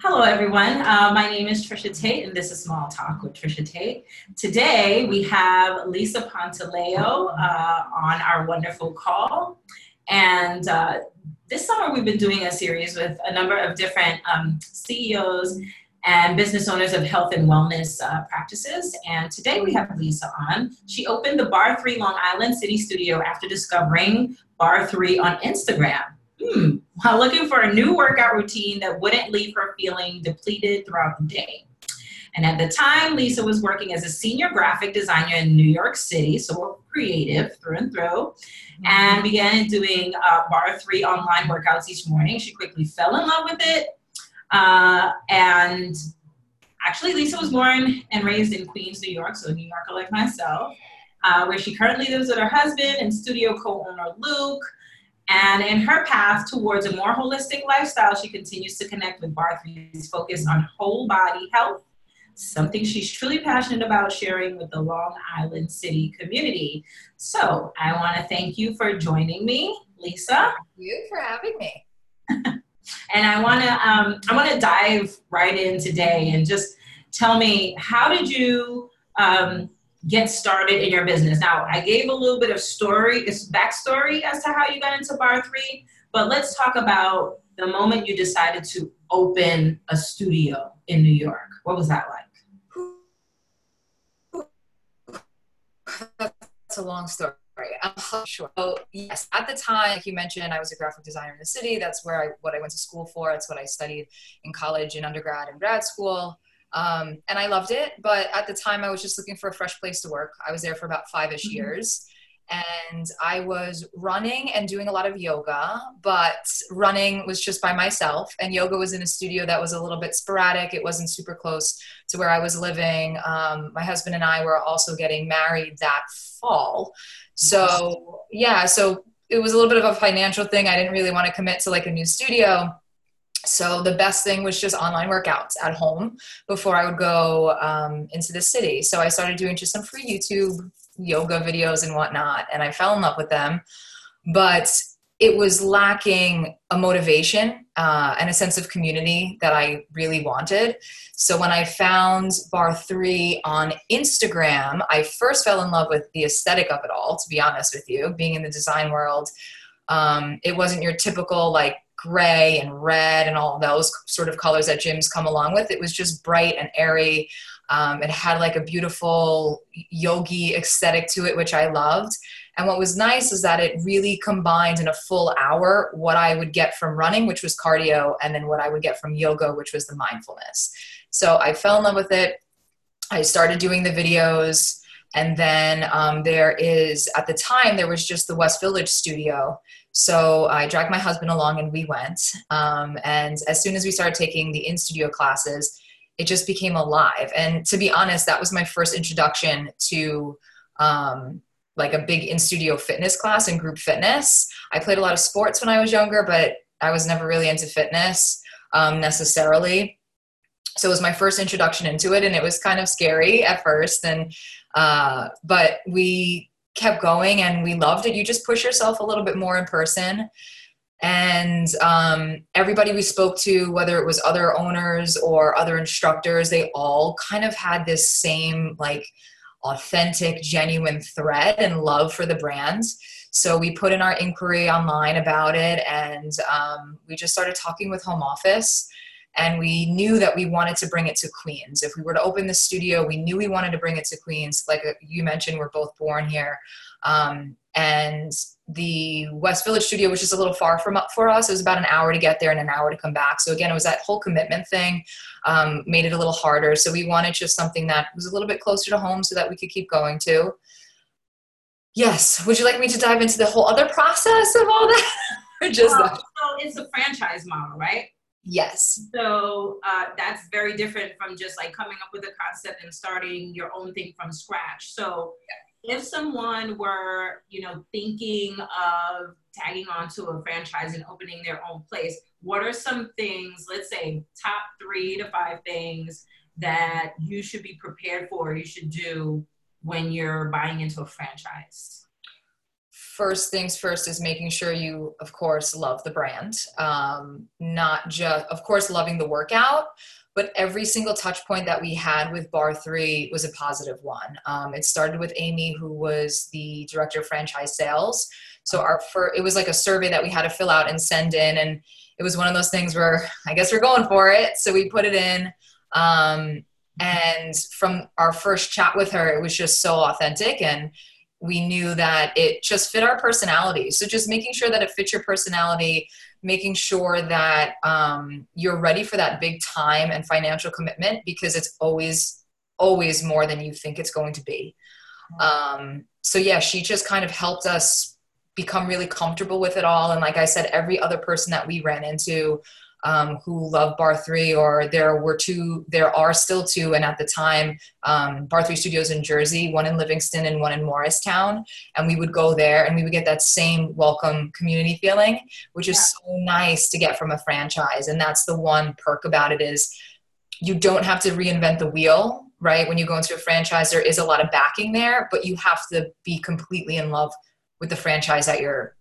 Hello, everyone. Uh, my name is Trisha Tate, and this is Small Talk with Trisha Tate. Today, we have Lisa Pantaleo uh, on our wonderful call. And uh, this summer, we've been doing a series with a number of different um, CEOs and business owners of health and wellness uh, practices. And today, we have Lisa on. She opened the barre3 Long Island City studio after discovering barre3 on Instagram hmm, while looking for a new workout routine that wouldn't leave her feeling depleted throughout the day. And at the time, Lisa was working as a senior graphic designer in New York City, so we're creative through and through, and began doing uh, barre3 online workouts each morning. She quickly fell in love with it. Uh, and actually, Lisa was born and raised in Queens, New York, so a New Yorker like myself, uh, where she currently lives with her husband and studio co owner Luke. And in her path towards a more holistic lifestyle, she continues to connect with barre3's focus on whole body health, something she's truly passionate about sharing with the Long Island City community. So I want to thank you for joining me, Lisa. Thank you for having me. and I want to um, I want to dive right in today and just tell me how did you um, get started in your business. Now, I gave a little bit of story, backstory as to how you got into barre3, but let's talk about the moment you decided to open a studio in New York. What was that like? That's a long story. I'm sure. So, yes, at the time, like you mentioned, I was a graphic designer in the city. That's where I what I went to school for. That's what I studied in college in undergrad and grad school. Um, and I loved it. But at the time, I was just looking for a fresh place to work. I was there for about five ish mm-hmm. years. And I was running and doing a lot of yoga, but running was just by myself. And yoga was in a studio that was a little bit sporadic. It wasn't super close to where I was living. Um, my husband and I were also getting married that fall. So, yeah, so it was a little bit of a financial thing. I didn't really want to commit to like a new studio so the best thing was just online workouts at home before I would go um, into the city. So I started doing just some free YouTube yoga videos and whatnot, and I fell in love with them. But it was lacking a motivation uh, and a sense of community that I really wanted. So when I found barre3 on Instagram, I first fell in love with the aesthetic of it all, to be honest with you, being in the design world. Um, it wasn't your typical like gray and red and all those sort of colors that gyms come along with. It was just bright and airy. Um, it had like a beautiful yogi aesthetic to it, which I loved. And what was nice is that it really combined in a full hour what I would get from running, which was cardio, and then what I would get from yoga, which was the mindfulness. So I fell in love with it. I started doing the videos. And then um, there is, at the time, there was just the West Village studio. So I dragged my husband along and we went. Um, and as soon as we started taking the in studio classes, it just became alive. And to be honest, that was my first introduction to um, like a big in studio fitness class and group fitness. I played a lot of sports when I was younger, but I was never really into fitness um, necessarily. So it was my first introduction into it, and it was kind of scary at first. And uh, but we kept going and we loved it. You just push yourself a little bit more in person. And um, everybody we spoke to, whether it was other owners or other instructors, they all kind of had this same like authentic, genuine thread and love for the brand. So we put in our inquiry online about it and um, we just started talking with home office and we knew that we wanted to bring it to Queens. If we were to open the studio, we knew we wanted to bring it to Queens. Like uh, you mentioned, we're both born here. Um, and the West Village studio, which is a little far from up for us, it was about an hour to get there and an hour to come back. So again, it was that whole commitment thing um, made it a little harder. So we wanted just something that was a little bit closer to home so that we could keep going to. Yes. Would you like me to dive into the whole other process of all that? or just well, that? So it's a franchise model, right? Yes. So uh, that's very different from just like coming up with a concept and starting your own thing from scratch. So if someone were, you know, thinking of tagging onto a franchise and opening their own place, what are some things, let's say top three to five things that you should be prepared for, you should do when you're buying into a franchise? First things first is making sure you, of course, love the brand. Um, not just, of course, loving the workout, but every single touch point that we had with barre3 was a positive one. Um, it started with amy who was the director of franchise sales. So our first, it was like a survey that we had to fill out and send in and it was one of those things where i guess we're going for it. So we put it in um, and from our first chat with her it was just so authentic and we knew that it just fit our personality. So just making sure that it fits your personality making sure that um, you're ready for that big time and financial commitment because it's always always more than you think it's going to be. Um, so yeah she just kind of helped us become really comfortable with it all. And like i said every other person that we ran into um, who love barre3, or there were two, there are still two, and at the time, um, barre3 Studios in Jersey, one in Livingston and one in Morristown, and we would go there and we would get that same welcome community feeling, which is yeah. so nice to get from a franchise. And that's the one perk about it is you don't have to reinvent the wheel, right? When you go into a franchise, there is a lot of backing there, but you have to be completely in love with the franchise that you're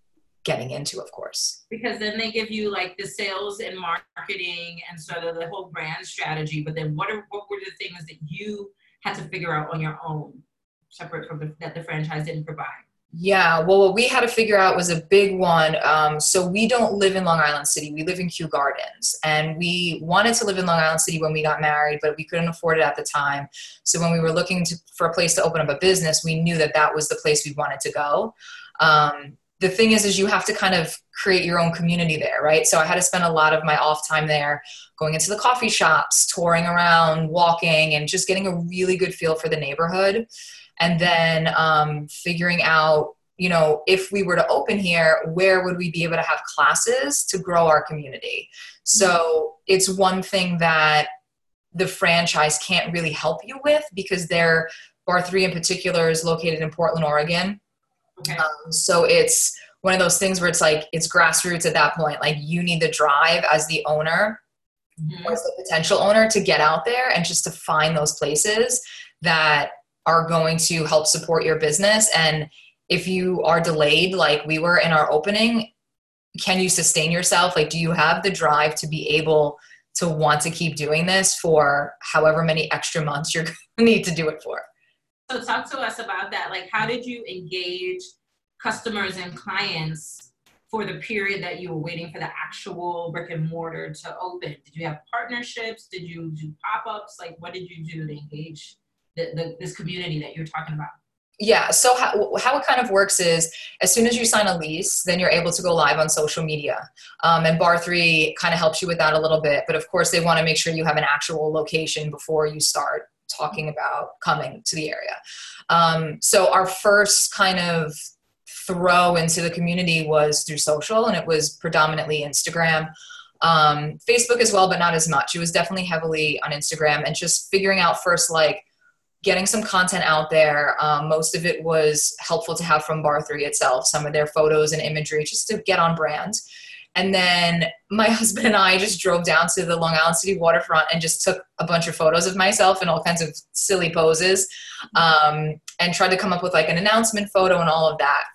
getting into, of course. Because then they give you like the sales and marketing and sort of the whole brand strategy. But then what are what were the things that you had to figure out on your own, separate from the, that the franchise didn't provide? Yeah, well, what we had to figure out was a big one. Um, so we don't live in Long Island City. We live in Kew Gardens, and we wanted to live in Long Island City when we got married, but we couldn't afford it at the time. So when we were looking to, for a place to open up a business, we knew that that was the place we wanted to go. Um, the thing is is you have to kind of create your own community there right? So i had to spend a lot of my off time there going into the coffee shops touring around walking and just getting a really good feel for the neighborhood. And then um, figuring out you know if we were to open here where would we be able to have classes to grow our community? So it's one thing that the franchise can't really help you with because their barre3 in particular is located in portland oregon Okay. Um, so it's one of those things where it's like it's grassroots at that point. Like you need the drive as the owner, mm-hmm. as the potential owner, to get out there and just to find those places that are going to help support your business. And if you are delayed, like we were in our opening, can you sustain yourself? Like, do you have the drive to be able to want to keep doing this for however many extra months you're going to need to do it for? So talk to us about that. Like, how did you engage customers and clients for the period that you were waiting for the actual brick and mortar to open? Did you have partnerships? Did you do pop-ups? Like, what did you do to engage the, the, this community that you're talking about? Yeah, so how, how it kind of works is as soon as you sign a lease, then you're able to go live on social media. Um, and barre3 kind of helps you with that a little bit. But of course, they want to make sure you have an actual location before you start talking about coming to the area. Um, so our first kind of throw into the community was through social, and it was predominantly Instagram. Um, Facebook as well, but not as much. It was definitely heavily on Instagram and just figuring out first, like, getting some content out there. Um, most of it was helpful to have from barre3 itself, some of their photos and imagery just to get on brand. And then my husband and I just drove down to the Long Island City waterfront and just took a bunch of photos of myself in all kinds of silly poses um, and tried to come up with like an announcement photo and all of that.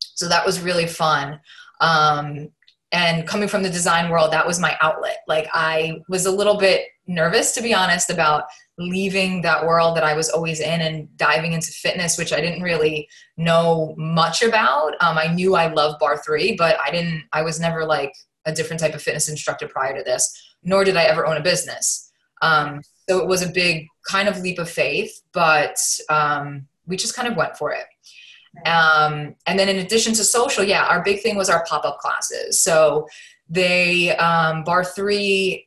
So that was really fun. Um, and coming from the design world, that was my outlet. Like I was a little bit nervous, to be honest, about leaving that world that I was always in and diving into fitness, which I didn't really know much about. Um, I knew I loved barre3, but I didn't. I was never like a different type of fitness instructor prior to this. Nor did I ever own a business. Um, so it was a big kind of leap of faith, but um, we just kind of went for it. Um, and then in addition to social, yeah, our big thing was our pop up classes. So they um, barre3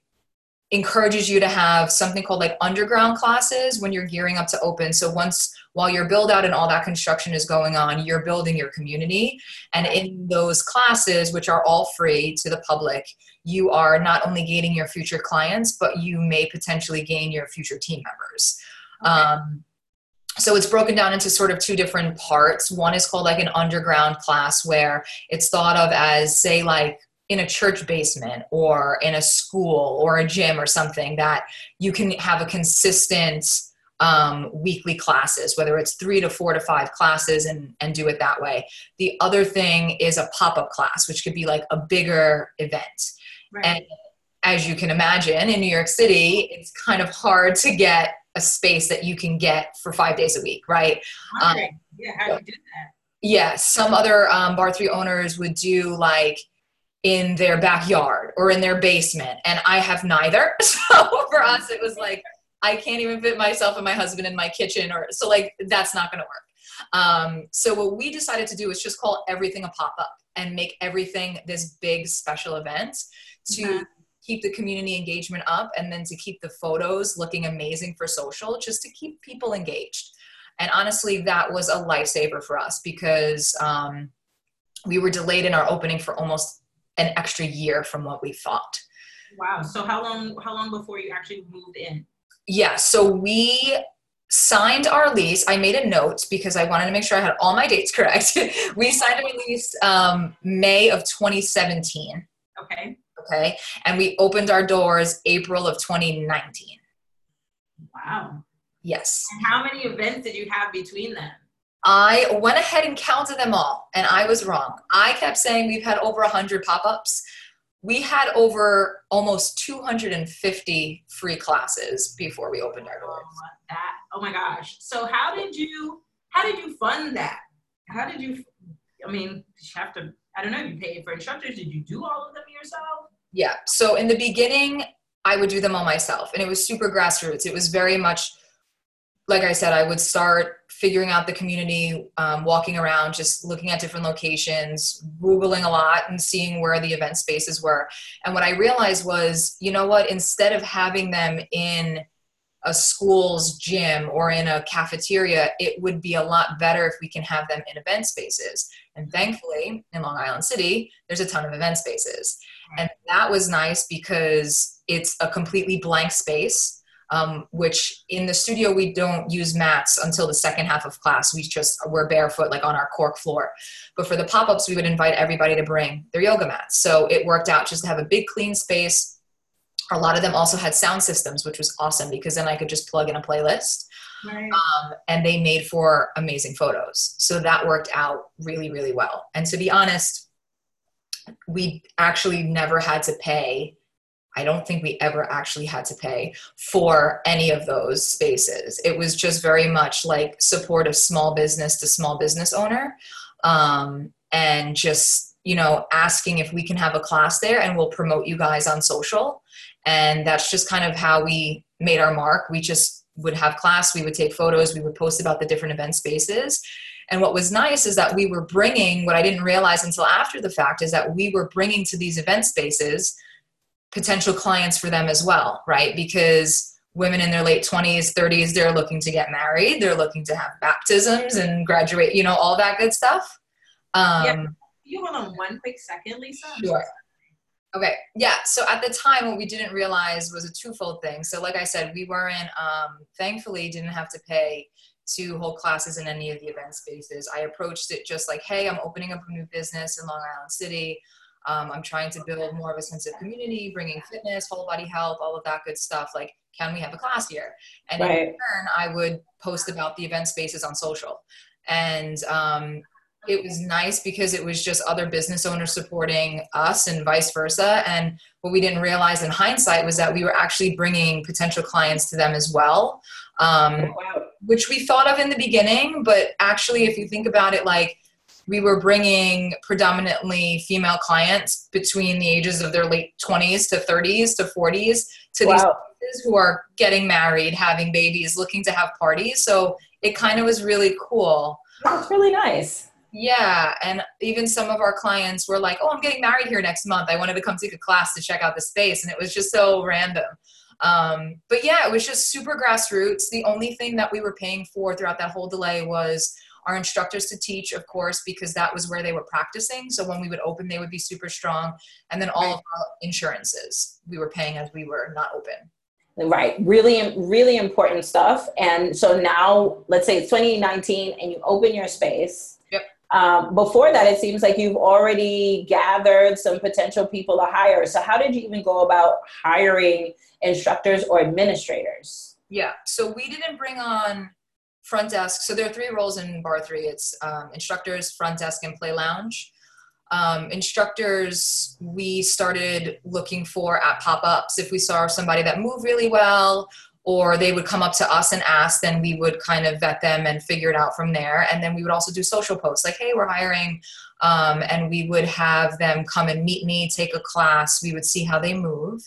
encourages you to have something called like underground classes when you're gearing up to open. So once while your build out and all that construction is going on, you're building your community. And in those classes, which are all free to the public, you are not only gaining your future clients, but you may potentially gain your future team members. Okay. Um, so it's broken down into sort of two different parts. One is called like an underground class where it's thought of as, say, like in a church basement or in a school or a gym or something that you can have a consistent um, weekly classes, whether it's three to four to five classes and, and do it that way. The other thing is a pop up class, which could be like a bigger event. Right. And as you can imagine, in New York City, it's kind of hard to get a space that you can get for five days a week, right? Um, yeah, how do you do that? Yeah, some other um, barre3 owners would do like in their backyard or in their basement, and I have neither. So for us, it was like I can't even fit myself and my husband in my kitchen, or so like that's not going to work. Um, so what we decided to do is just call everything a pop up and make everything this big special event to. Mm-hmm keep the community engagement up and then to keep the photos looking amazing for social just to keep people engaged and honestly that was a lifesaver for us because um, we were delayed in our opening for almost an extra year from what we thought wow so how long how long before you actually moved in yeah so we signed our lease i made a note because i wanted to make sure i had all my dates correct we signed our lease um, may of 2017 okay Okay. And we opened our doors April of 2019. Wow. Yes. And how many events did you have between them? I went ahead and counted them all, and I was wrong. I kept saying we've had over 100 pop ups. We had over almost 250 free classes before we opened our doors. Oh, that, oh my gosh. So, how did you? How did you fund that? How did you? I mean, did you have to? I don't know. You paid for instructors. Did you do all of them yourself? Yeah. So in the beginning, I would do them all myself, and it was super grassroots. It was very much, like I said, I would start figuring out the community, um, walking around, just looking at different locations, Googling a lot and seeing where the event spaces were. And what I realized was, you know what, instead of having them in a school's gym or in a cafeteria, it would be a lot better if we can have them in event spaces. And thankfully, in Long Island City, there's a ton of event spaces. And that was nice because it's a completely blank space. Um, which in the studio we don't use mats until the second half of class. We just we're barefoot like on our cork floor. But for the pop-ups, we would invite everybody to bring their yoga mats. So it worked out just to have a big clean space. A lot of them also had sound systems, which was awesome because then I could just plug in a playlist. Right. Um, and they made for amazing photos. So that worked out really, really well. And to be honest, we actually never had to pay I don't think we ever actually had to pay for any of those spaces. It was just very much like support of small business to small business owner. Um, and just, you know, asking if we can have a class there and we'll promote you guys on social. And that's just kind of how we made our mark. We just would have class, we would take photos, we would post about the different event spaces. And what was nice is that we were bringing what I didn't realize until after the fact is that we were bringing to these event spaces potential clients for them as well, right? Because women in their late 20s, 30s, they're looking to get married, they're looking to have baptisms and graduate, you know, all that good stuff. Um, yeah. You hold on one quick second, Lisa? Sure. Okay. Yeah. So at the time, what we didn't realize was a twofold thing. So, like I said, we weren't, um, thankfully, didn't have to pay to hold classes in any of the event spaces. I approached it just like, hey, I'm opening up a new business in Long Island City. Um, I'm trying to build more of a sense of community, bringing fitness, whole body health, all of that good stuff. Like, can we have a class here? And right. in return, I would post about the event spaces on social. And um, it was nice because it was just other business owners supporting us and vice versa. And what we didn't realize in hindsight was that we were actually bringing potential clients to them as well um, oh, wow. which we thought of in the beginning. But actually, if you think about it, like we were bringing predominantly female clients between the ages of their late 20s to 30s to 40s to wow. these places who are getting married, having babies, looking to have parties. So it kind of was really cool. That's really nice. Yeah, and even some of our clients were like, "Oh, I'm getting married here next month. I wanted to come take a class to check out the space," and it was just so random. Um, but yeah, it was just super grassroots. The only thing that we were paying for throughout that whole delay was our instructors to teach, of course, because that was where they were practicing. So when we would open, they would be super strong. And then all of our insurances we were paying as we were not open. Right. Really, really important stuff. And so now, let's say it's 2019 and you open your space. Yep. Um, before that, it seems like you've already gathered some potential people to hire. So, how did you even go about hiring instructors or administrators? Yeah. So we didn't bring on front desk. So there are three roles in barre3. It's um, instructors, front desk, and play lounge. Um, instructors, we started looking for at pop-ups. If we saw somebody that moved really well, or they would come up to us and ask, then we would kind of vet them and figure it out from there. And then we would also do social posts like, hey, we're hiring. Um, and we would have them come and meet me, take a class. We would see how they move.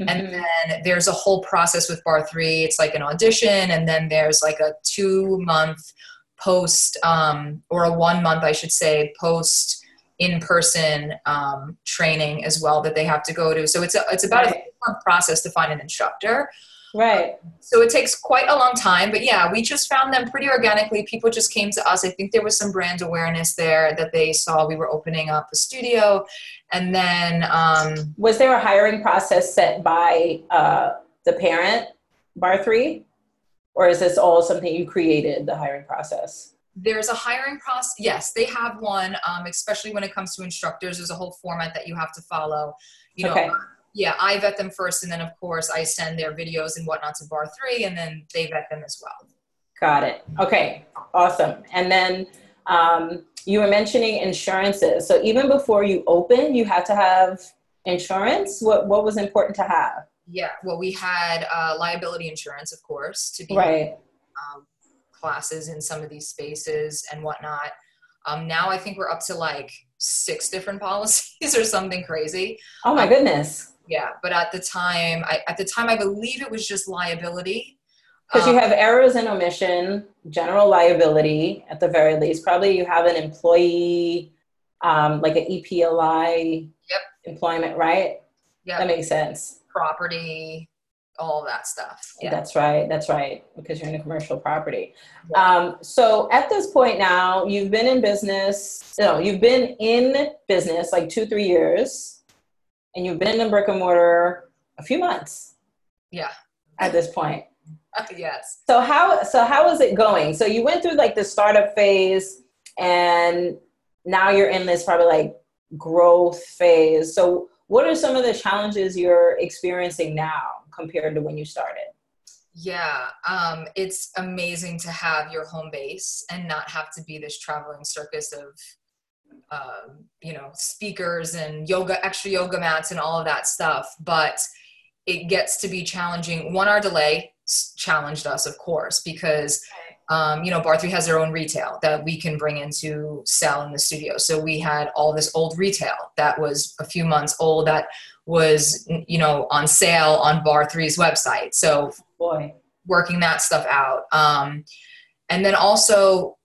Mm-hmm. And then there's a whole process with barre3. It's like an audition, and then there's like a two month post, um, or a one month, I should say, post in person um, training as well that they have to go to. So it's, a, it's about right. a process to find an instructor. Right. So it takes quite a long time, but yeah, we just found them pretty organically. People just came to us. I think there was some brand awareness there that they saw we were opening up a studio. And then. Um, was there a hiring process set by uh, the parent, barre3? Or is this all something you created, the hiring process? There's a hiring process. Yes, they have one, um, especially when it comes to instructors. There's a whole format that you have to follow. You know, okay yeah, I vet them first, and then of course I send their videos and whatnot to barre3, and then they vet them as well. Got it. Okay, awesome. And then um, you were mentioning insurances. So even before you open, you had to have insurance. What what was important to have? Yeah, well, we had uh, liability insurance, of course, to be right. Um, classes in some of these spaces and whatnot. Um, now I think we're up to like six different policies or something crazy. Oh my goodness yeah but at the time I, at the time i believe it was just liability. Because um, you have errors and omission general liability at the very least. Probably you have an employee um, like an epli yep. employment right? Yeah that makes sense. Property all that stuff. Yeah. that's right that's right because you're in a commercial property. Yeah. um, so at this point now you've been in business know you've been in business like two three years and you've been in brick and mortar a few months. Yeah. At this point. yes. So how so how is it going? So you went through like the startup phase and now you're in this probably like growth phase. So what are some of the challenges you're experiencing now compared to when you started? Yeah, um, it's amazing to have your home base and not have to be this traveling circus of um, you know speakers and yoga extra yoga mats and all of that stuff but it gets to be challenging. One our delay challenged us of course because um, you know barre3 has their own retail that we can bring in to sell in the studio. So we had all this old retail that was a few months old that was you know on sale on barre3's website. So boy. working that stuff out. Um, and then also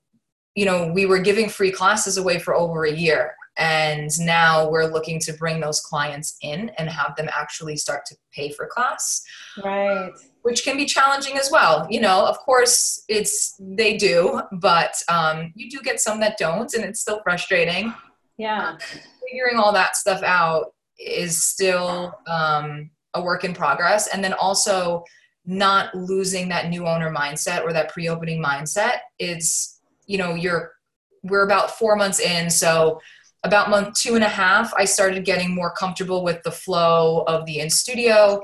you know, we were giving free classes away for over a year. And now we're looking to bring those clients in and have them actually start to pay for class. Right. Which can be challenging as well. You know, of course, it's they do, but um, you do get some that don't, and it's still frustrating. Yeah. Figuring all that stuff out is still um, a work in progress. And then also, not losing that new owner mindset or that pre opening mindset is you know you're we're about four months in so about month two and a half i started getting more comfortable with the flow of the in studio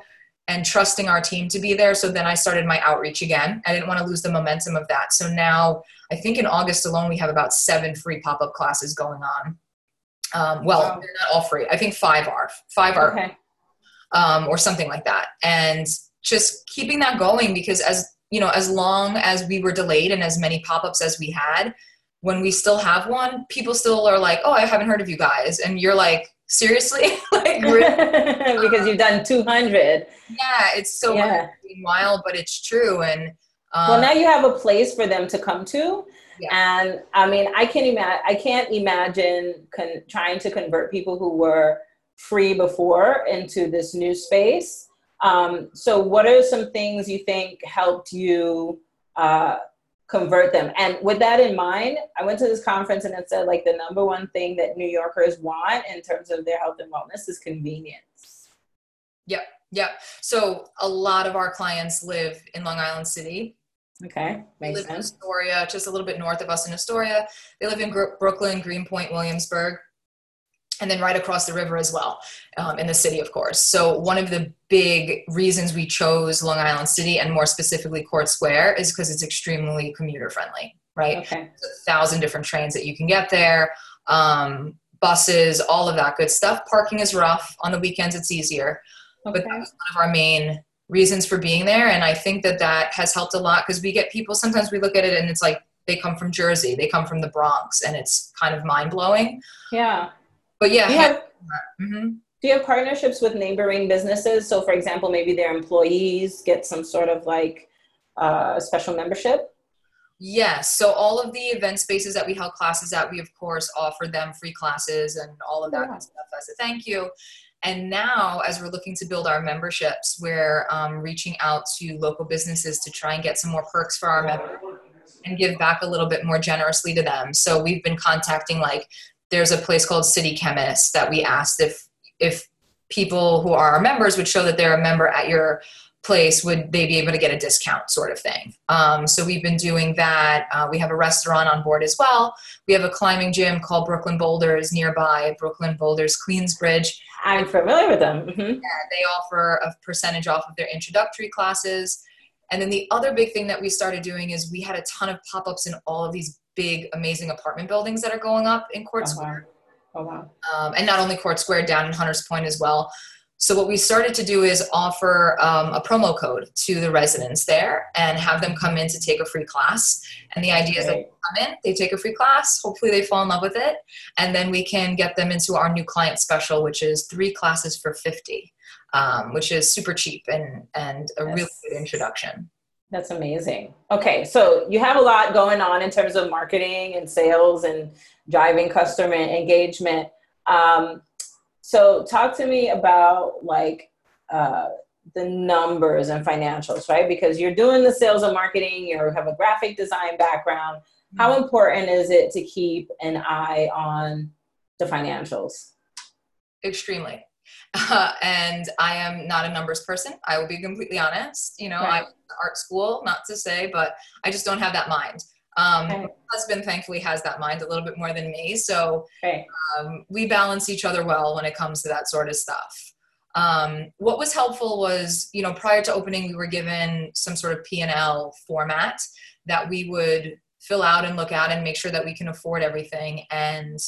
and trusting our team to be there. So then i started my outreach again. I didn't want to lose the momentum of that. So now i think in august alone we have about seven free pop-up classes going on. Um, well wow. they're not all free. I think five are five are okay. um, or something like that. And just keeping that going because as you know, as long as we were delayed and as many pop-ups as we had, when we still have one, people still are like, "Oh, I haven't heard of you guys," and you're like, "Seriously?" like, because you've done 200. Yeah, it's so yeah. wild, but it's true. And um, well, now you have a place for them to come to. Yeah. And I mean, I can imagine. I can't imagine con- trying to convert people who were free before into this new space um, so, what are some things you think helped you uh, convert them? And with that in mind, I went to this conference and it said like the number one thing that New Yorkers want in terms of their health and wellness is convenience. Yep, yep. So, a lot of our clients live in Long Island City. Okay, makes live sense. in Astoria, just a little bit north of us in Astoria. They live in Brooklyn, Greenpoint, Williamsburg and then right across the river as well um, in the city, of course. So, one of the big reasons we chose Long Island City and more specifically Court Square is because it's extremely commuter friendly, right? Okay. A thousand different trains that you can get there, um, buses, all of that good stuff. Parking is rough. On the weekends, it's easier. Okay. But that's one of our main reasons for being there. And I think that that has helped a lot because we get people, sometimes we look at it and it's like, they come from Jersey, they come from the Bronx, and it's kind of mind blowing. Yeah but yeah. Do you, have, mm-hmm. do you have partnerships with neighboring businesses? So, for example, maybe their employees get some sort of like uh, special membership? Yes. So all of the event spaces that we held classes at, we of course offer them free classes and all of that yeah. stuff as a thank you. And now, as we're looking to build our memberships, we're um, reaching out to local businesses to try and get some more perks for our members and give back a little bit more generously to them. So we've been contacting like there's a place called City Chemist that we asked if if people who are our members would show that they're a member at your place would they be able to get a discount sort of thing? Um, so we've been doing that. Uh, we have a restaurant on board as well. We have a climbing gym called brooklyn boulders nearby brooklyn boulders queensbridge i'm familiar with them. Mm-hmm. yeah, they offer a percentage off of their introductory classes. And then the other big thing that we started doing is we had a ton of pop-ups in all of these big, amazing apartment buildings that are going up in Court oh, Square. Oh, wow. Um, and not only Court Square, down in Hunters Point as well. So, what we started to do is offer um, a promo code to the residents there and have them come in to take a free class. And the idea is that they come in, they take a free class, hopefully, they fall in love with it. And then we can get them into our new client special, which is three classes for 50, um, which is super cheap and, and a yes. really good introduction. That's amazing. Okay, so you have a lot going on in terms of marketing and sales and driving customer engagement. Um, so talk to me about like uh, the numbers and financials, right? Because you're doing the sales and marketing, you have a graphic design background. How mm-hmm. important is it to keep an eye on the financials? Extremely. Uh, and I am not a numbers person. I will be completely honest. You know, right. I art school, not to say, but I just don't have that mind. Um, okay. My husband thankfully has that mind a little bit more than me, so okay. um, we balance each other well when it comes to that sort of stuff. Um, what was helpful was, you know, prior to opening, we were given some sort of P and L format that we would fill out and look at and make sure that we can afford everything. And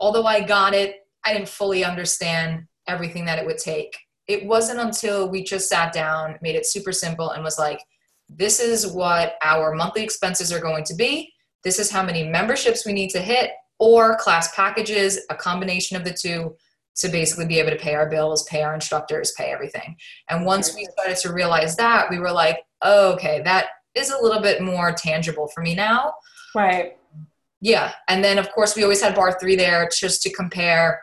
although I got it, I didn't fully understand everything that it would take. It wasn't until we just sat down, made it super simple, and was like, this is what our monthly expenses are going to be. This is how many memberships we need to hit, or class packages, a combination of the two to basically be able to pay our bills, pay our instructors, pay everything. And once we started to realize that, we were like, oh, okay, that is a little bit more tangible for me now. Right. Yeah. And then, of course, we always had barre3 there just to compare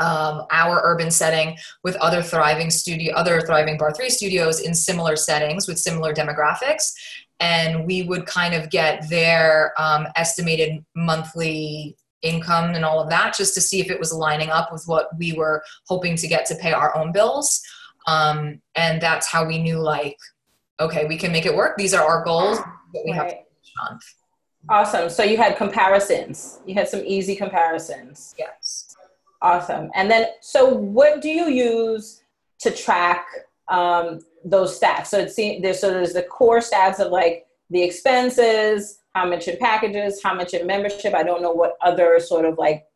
um, our urban setting with other thriving studio, other thriving barre3 studios in similar settings with similar demographics, and we would kind of get their um, estimated monthly income and all of that just to see if it was lining up with what we were hoping to get to pay our own bills. Um, and that's how we knew like, okay, we can make it work. These are our goals that we right. have each month. Awesome. So you had comparisons. You had some easy comparisons. Yes. Awesome. And then, so what do you use to track um, those stats? So it's there's so there's the core stats of like the expenses, how much in packages, how much in membership. I don't know what other sort of like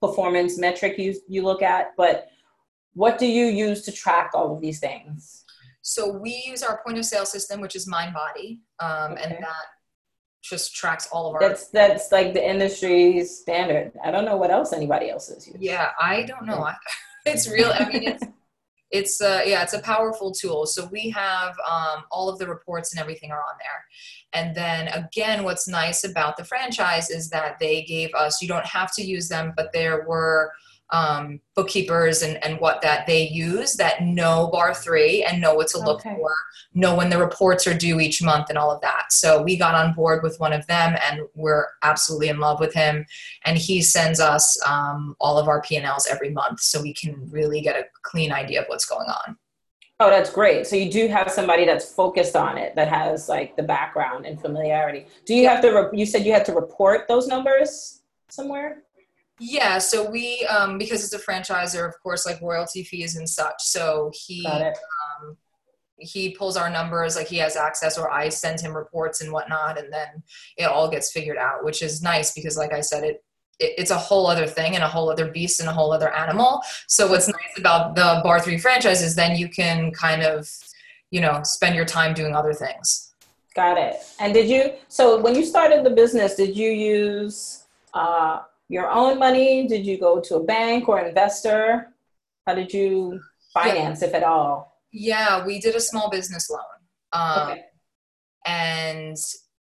performance metric you you look at, but what do you use to track all of these things? So we use our point of sale system, which is MindBody, um, okay. and that just tracks all of our that's that's like the industry standard. I don't know what else anybody else is using. yeah i don't know. It's real i mean it's it's uh, yeah it's a powerful tool. So we have um, all of the reports and everything are on there. And then again what's nice about the franchise is that they gave us you don't have to use them but there were um, bookkeepers and, and what that they use that know barre3 and know what to look okay. for, know when the reports are due each month and all of that. So we got on board with one of them and we're absolutely in love with him. And he sends us um, all of our P&Ls every month so we can really get a clean idea of what's going on. Oh, that's great. So you do have somebody that's focused on it that has like the background and familiarity. Do you have to, re- you said you had to report those numbers somewhere? Yeah, so we um, because it's a franchisor, of course, like royalty fees and such. So he um, he pulls our numbers, like he has access, or I send him reports and whatnot, and then it all gets figured out, which is nice because, like I said, it it's a whole other thing and a whole other beast and a whole other animal. So what's nice about the barre3 franchise is then you can kind of, you know, spend your time doing other things. Got it. And did you? So when you started the business, did you use? Uh, your own money? Did you go to a bank or investor? How did you finance, yeah. if at all? Yeah, we did a small business loan. Um, okay. And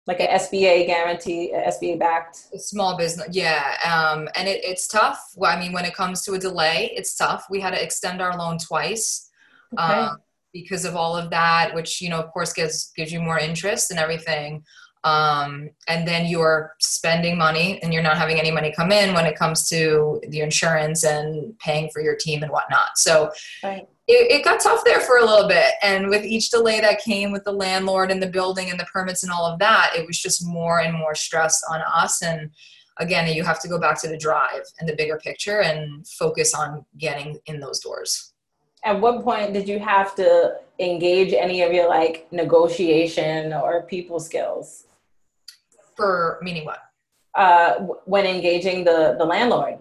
like an SBA guarantee, SBA backed? Small business, yeah. Um, and it, it's tough. Well, I mean, when it comes to a delay, it's tough. We had to extend our loan twice. Okay. Um, because of all of that, which you know, of course, gives gives you more interest and everything um, and then you're spending money and you're not having any money come in when it comes to the insurance and paying for your team and whatnot. So right. it, it, got tough there for a little bit. And with each delay that came with the landlord and the building and the permits and all of that it was just more and more stress on us. And again you have to go back to the drive and the bigger picture and focus on getting in those doors. At what point did you have to engage any of your like negotiation or people skills for meaning what? Uh, when engaging the the landlord,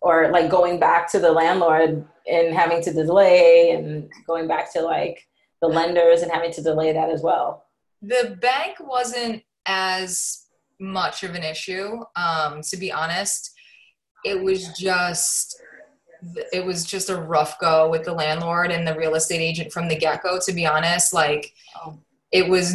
or like going back to the landlord and having to delay, and going back to like the lenders and having to delay that as well. The bank wasn't as much of an issue, um, to be honest. It was just it was just a rough go with the landlord and the real estate agent from the get-go to be honest like oh. it was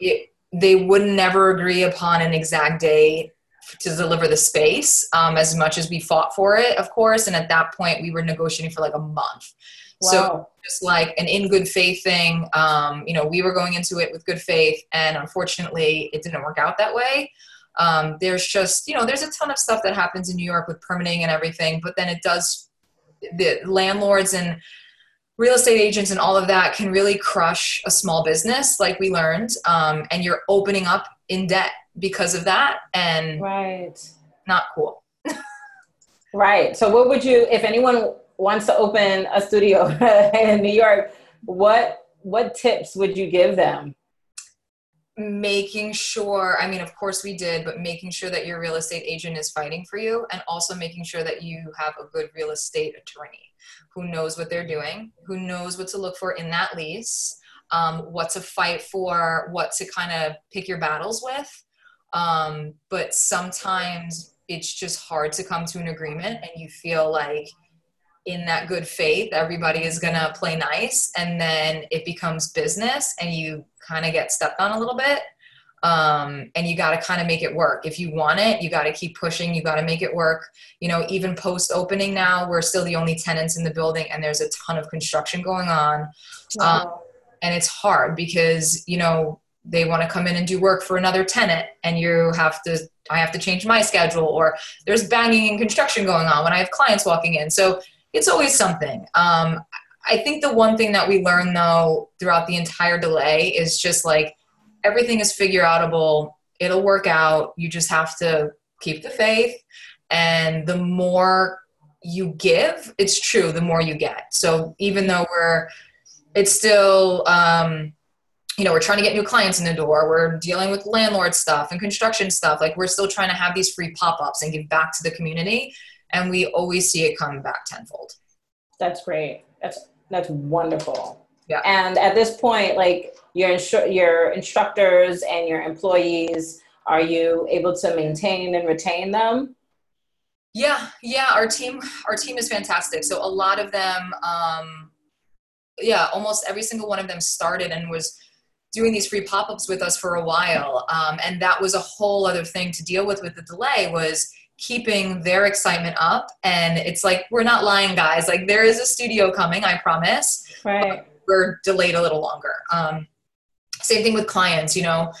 it, they would never agree upon an exact day to deliver the space um, as much as we fought for it of course. And at that point we were negotiating for like a month. Wow. so just like an in good faith thing um, you know we were going into it with good faith. And unfortunately it didn't work out that way. Um, there's just you know there's a ton of stuff that happens in new york with permitting and everything but then it does the landlords and real estate agents and all of that can really crush a small business like we learned um, and you're opening up in debt because of that and right. not cool. Right. So what would you if anyone wants to open a studio in new york what what tips would you give them? Making sure i mean of course we did but making sure that your real estate agent is fighting for you and also making sure that you have a good real estate attorney who knows what they're doing, who knows what to look for in that lease, um, what to fight for, what to kind of pick your battles with. Um, but sometimes it's just hard to come to an agreement, and you feel like in that good faith, everybody is going to play nice. And then it becomes business, and you kind of get stepped on a little bit um, and you got to kind of make it work. If you want it you got to keep pushing you got to make it work. You know even post opening now we're still the only tenants in the building and there's a ton of construction going on. Wow. um, and it's hard because you know they want to come in and do work for another tenant and you have to i have to change my schedule or there's banging and construction going on when i have clients walking in. So it's always something. Um, i think the one thing that we learned though throughout the entire delay is just like everything is figure outable. It'll work out. You just have to keep the faith. And the more you give, it's true, the more you get. So even though we're, it's still, um, you know, we're trying to get new clients in the door. We're dealing with landlord stuff and construction stuff. Like we're still trying to have these free pop ups and give back to the community. And we always see it come back tenfold. That's great. That's that's wonderful. Yeah. And at this point, like your instru- your instructors and your employees, are you able to maintain and retain them? Yeah, yeah. Our team, our team is fantastic. So a lot of them, um, yeah, almost every single one of them started and was doing these free pop-ups with us for a while. Um, and that was a whole other thing to deal with with the delay was keeping their excitement up. And it's like we're not lying, guys. Like there is a studio coming, I promise. Right we're delayed a little longer. Um, same thing with clients, you know,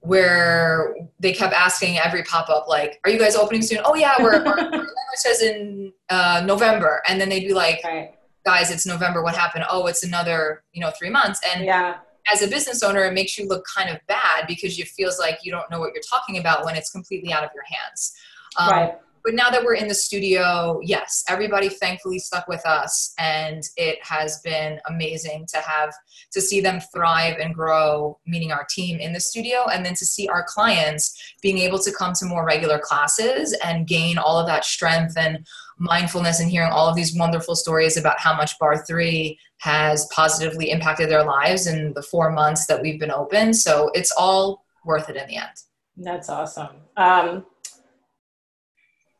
where they kept asking every pop up, like, "Are you guys opening soon?" Oh yeah, we're. our says in uh, November, and then they'd be like, right. "Guys, it's November. What happened? Oh, it's another, you know, three months." And yeah. As a business owner, it makes you look kind of bad because it feels like you don't know what you're talking about when it's completely out of your hands. Um, right but now that we're in the studio, yes, everybody thankfully stuck with us, and it has been amazing to have to see them thrive and grow. Meaning our team in the studio, and then to see our clients being able to come to more regular classes and gain all of that strength and mindfulness, and hearing all of these wonderful stories about how much barre3 has positively impacted their lives in the four months that we've been open. So it's all worth it in the end. That's awesome. Um,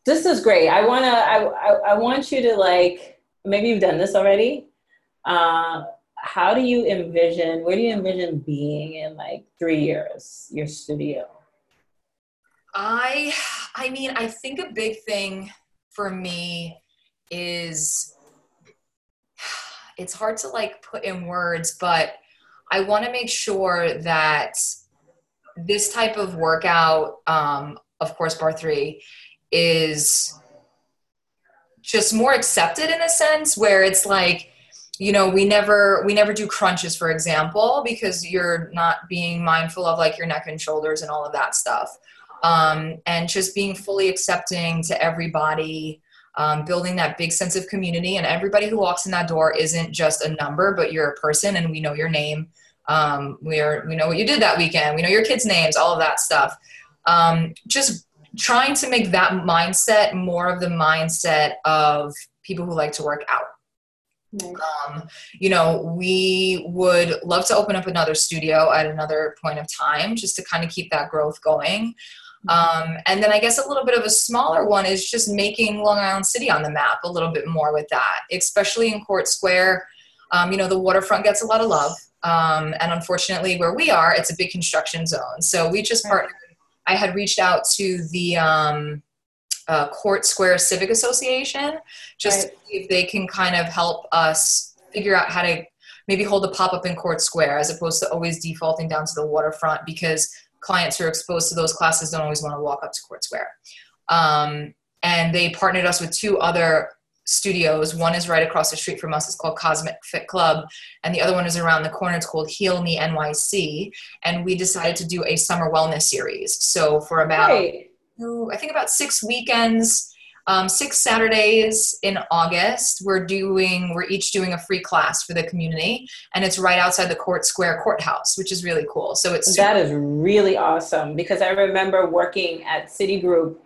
this is great. I wanna. I, I, I want you to like. Maybe you've done this already. Uh, how do you envision? Where do you envision being in like three years? Your studio. I. I mean, I think a big thing for me is it's hard to like put in words, but I want to make sure that this type of workout, um, of course, barre3, is just more accepted in a sense where it's like you know we never we never do crunches for example because you're not being mindful of like your neck and shoulders and all of that stuff. Um, and just being fully accepting to everybody um, building that big sense of community. And everybody who walks in that door isn't just a number but you're a person and we know your name. Um, we're we know what you did that weekend. We know your kids names all of that stuff. Um, just trying to make that mindset more of the mindset of people who like to work out. Nice. Um, you know, we would love to open up another studio at another point of time just to kind of keep that growth going. Mm-hmm. Um, and then I guess a little bit of a smaller one is just making Long Island City on the map a little bit more with that, especially in Court Square. Um, you know, the waterfront gets a lot of love. Um, and unfortunately, where we are, it's a big construction zone. So we just partnered I had reached out to the um, uh, Court Square Civic Association just right. to see if they can kind of help us figure out how to maybe hold a pop up in Court Square as opposed to always defaulting down to the waterfront because clients who are exposed to those classes don't always want to walk up to Court Square. Um, and they partnered us with two other studios. One is right across the street from us. It's called Cosmic Fit Club. And the other one is around the corner. It's called Heal Me NYC. And we decided to do a summer wellness series. So for about, I think about six weekends, um, six Saturdays in August, we're doing, we're each doing a free class for the community. And it's right outside the Court Square Courthouse, which is really cool. So it's that is really awesome because I remember working at Citigroup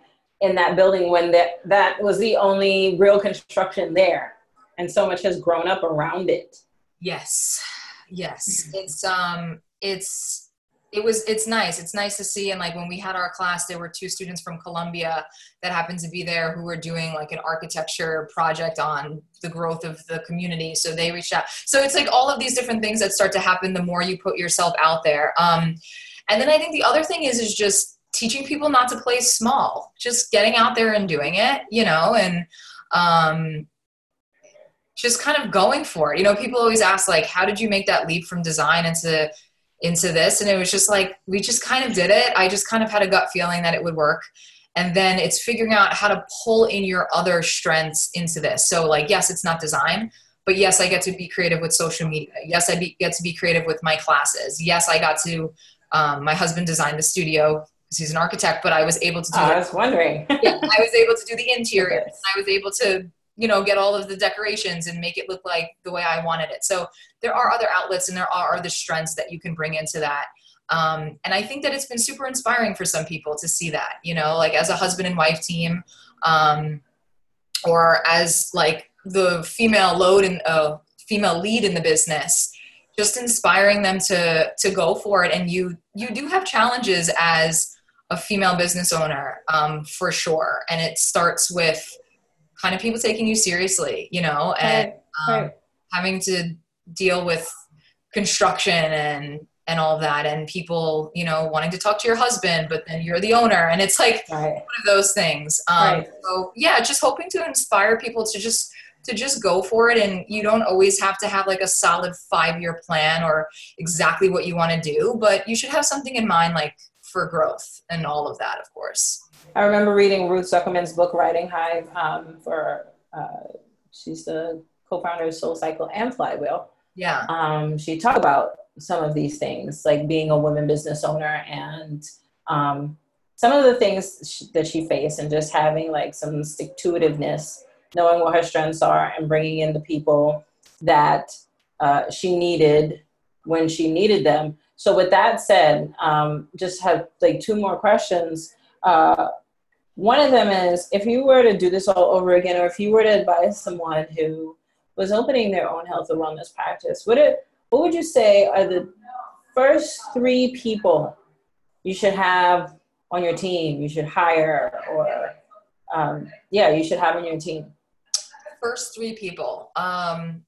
in that building when that that was the only real construction there. And so much has grown up around it. Yes. Yes. It's um it's it was it's nice. It's nice to see. And like when we had our class there were two students from columbia that happened to be there who were doing like an architecture project on the growth of the community. So they reached out. So it's like all of these different things that start to happen the more you put yourself out there. Um and then i think the other thing is is just teaching people not to play small, just getting out there and doing it, you know, and um, just kind of going for it. You know, people always ask like, how did you make that leap from design into into this? And it was just like we just kind of did it. I just kind of had a gut feeling that it would work. And then it's figuring out how to pull in your other strengths into this. So like, yes, it's not design, but yes, I get to be creative with social media. Yes, I be, get to be creative with my classes. Yes, I got to. Um, my husband designed the studio he's an architect, but I was able to do. Oh, I was wondering. yeah, I was able to do the interior. I was able to, you know, get all of the decorations and make it look like the way I wanted it. So there are other outlets and there are other strengths that you can bring into that. Um, and I think that it's been super inspiring for some people to see that, you know, like as a husband and wife team, um, or as like the female load and uh, female lead in the business just inspiring them to to go for it and you you do have challenges as a female business owner um, for sure and it starts with kind of people taking you seriously you know and um, right. having to deal with construction and and all that and people you know wanting to talk to your husband but then you're the owner and it's like right. one of those things um, right. so yeah just hoping to inspire people to just to just go for it and you don't always have to have like a solid five year plan or exactly what you want to do but you should have something in mind like for growth and all of that, of course. I remember reading Ruth Zuckerman's book, Riding High, um, for uh, she's the co-founder of SoulCycle and Flywheel. Yeah. Um, she talked about some of these things, like being a woman business owner and um, some of the things that she faced and just having like some stick to itiveness, knowing what her strengths are and bringing in the people that uh, she needed when she needed them. So with that said, um, just have like two more questions. Uh, one of them is if you were to do this all over again, or if you were to advise someone who was opening their own health and wellness practice, what it, what would you say are the first three people you should have on your team, you should hire, or um, yeah, you should have on your team? First three people. Um,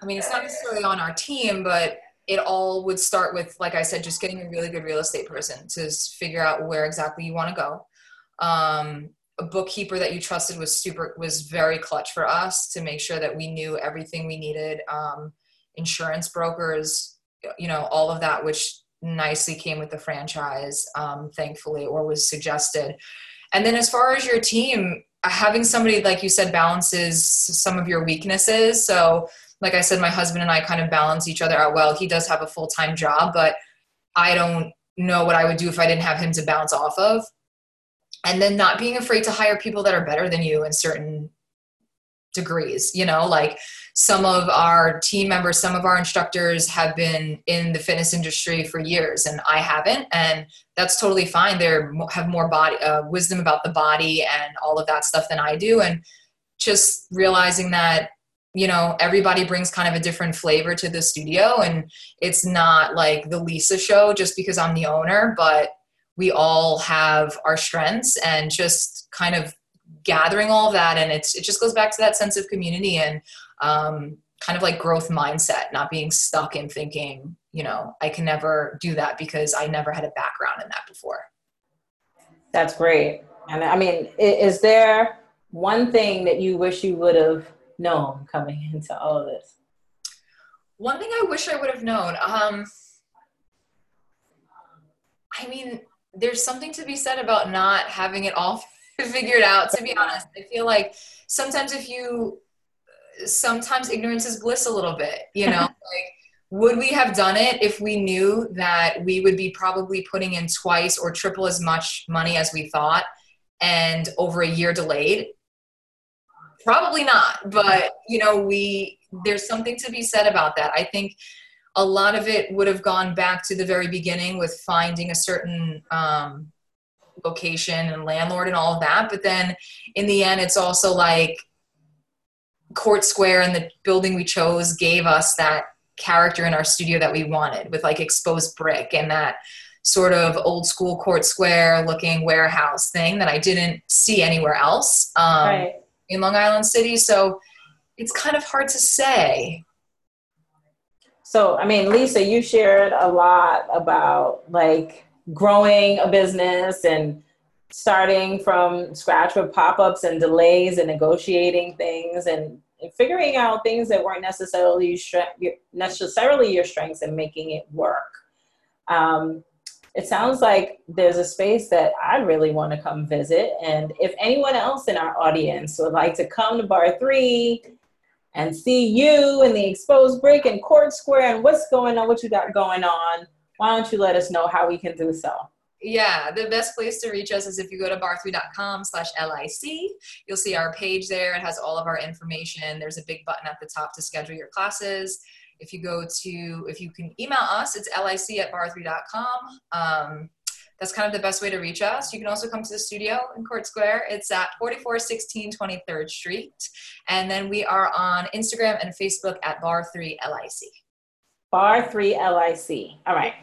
I mean, it's not necessarily on our team, but it all would start with, like I said, just getting a really good real estate person to figure out where exactly you want to go. Um, a bookkeeper that you trusted was super was very clutch for us to make sure that we knew everything we needed. Um, insurance brokers, you know, all of that, which nicely came with the franchise, um, thankfully, or was suggested. And then as far as your team, having somebody like you said balances some of your weaknesses. So like I said, my husband and I kind of balance each other out well. He does have a full time job, but I don't know what I would do if I didn't have him to bounce off of. And then not being afraid to hire people that are better than you in certain degrees, you know, like some of our team members, some of our instructors have been in the fitness industry for years and I haven't. And that's totally fine. They have more body uh, wisdom about the body and all of that stuff than I do. And just realizing that you know everybody brings kind of a different flavor to the studio and it's not like the lisa show just because i'm the owner but we all have our strengths and just kind of gathering all of that and it's it just goes back to that sense of community and um, kind of like growth mindset not being stuck in thinking you know i can never do that because i never had a background in that before. That's great. And i mean is there one thing that you wish you would have known coming into all of this? One thing I wish I would have known. Um, I mean, there's something to be said about not having it all figured out. To be honest, I feel like sometimes if you, sometimes ignorance is bliss a little bit. You know, like would we have done it if we knew that we would be probably putting in twice or triple as much money as we thought and over a year delayed probably not but you know we there's something to be said about that. I think a lot of it would have gone back to the very beginning with finding a certain um, location and landlord and all of that but then in the end it's also like court square and the building we chose gave us that character in our studio that we wanted with like exposed brick and that sort of old school court square looking warehouse thing that i didn't see anywhere else. Um, right in Long Island City. So it's kind of hard to say. So, I mean, Lisa, you shared a lot about like growing a business and starting from scratch with pop-ups and delays and negotiating things and, and figuring out things that weren't necessarily necessarily your strengths and making it work. Um, it sounds like there's a space that I really want to come visit. And if anyone else in our audience would like to come to barre3 and see you in the exposed brick and court square and what's going on, what you got going on, why don't you let us know how we can do so? Yeah, the best place to reach us is if you go to barre3.com slash LIC. You'll see our page there. It has all of our information. There's a big button at the top to schedule your classes if you go to, if you can email us, it's lic at barre3.com. Um, that's kind of the best way to reach us. You can also come to the studio in Court Square. It's at 4416 23rd Street. And then we are on Instagram and Facebook at barre3LIC. barre3LIC. All right.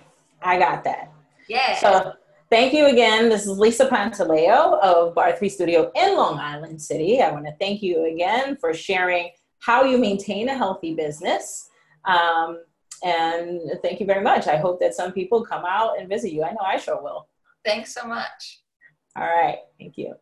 I got that. Yeah. So thank you again. This is Lisa Pantaleo of barre3 Studio in Long Island City. I want to thank you again for sharing how you maintain a healthy business um, and thank you very much. I hope that some people come out and visit you. I know I sure will. Thanks so much. All right. Thank you.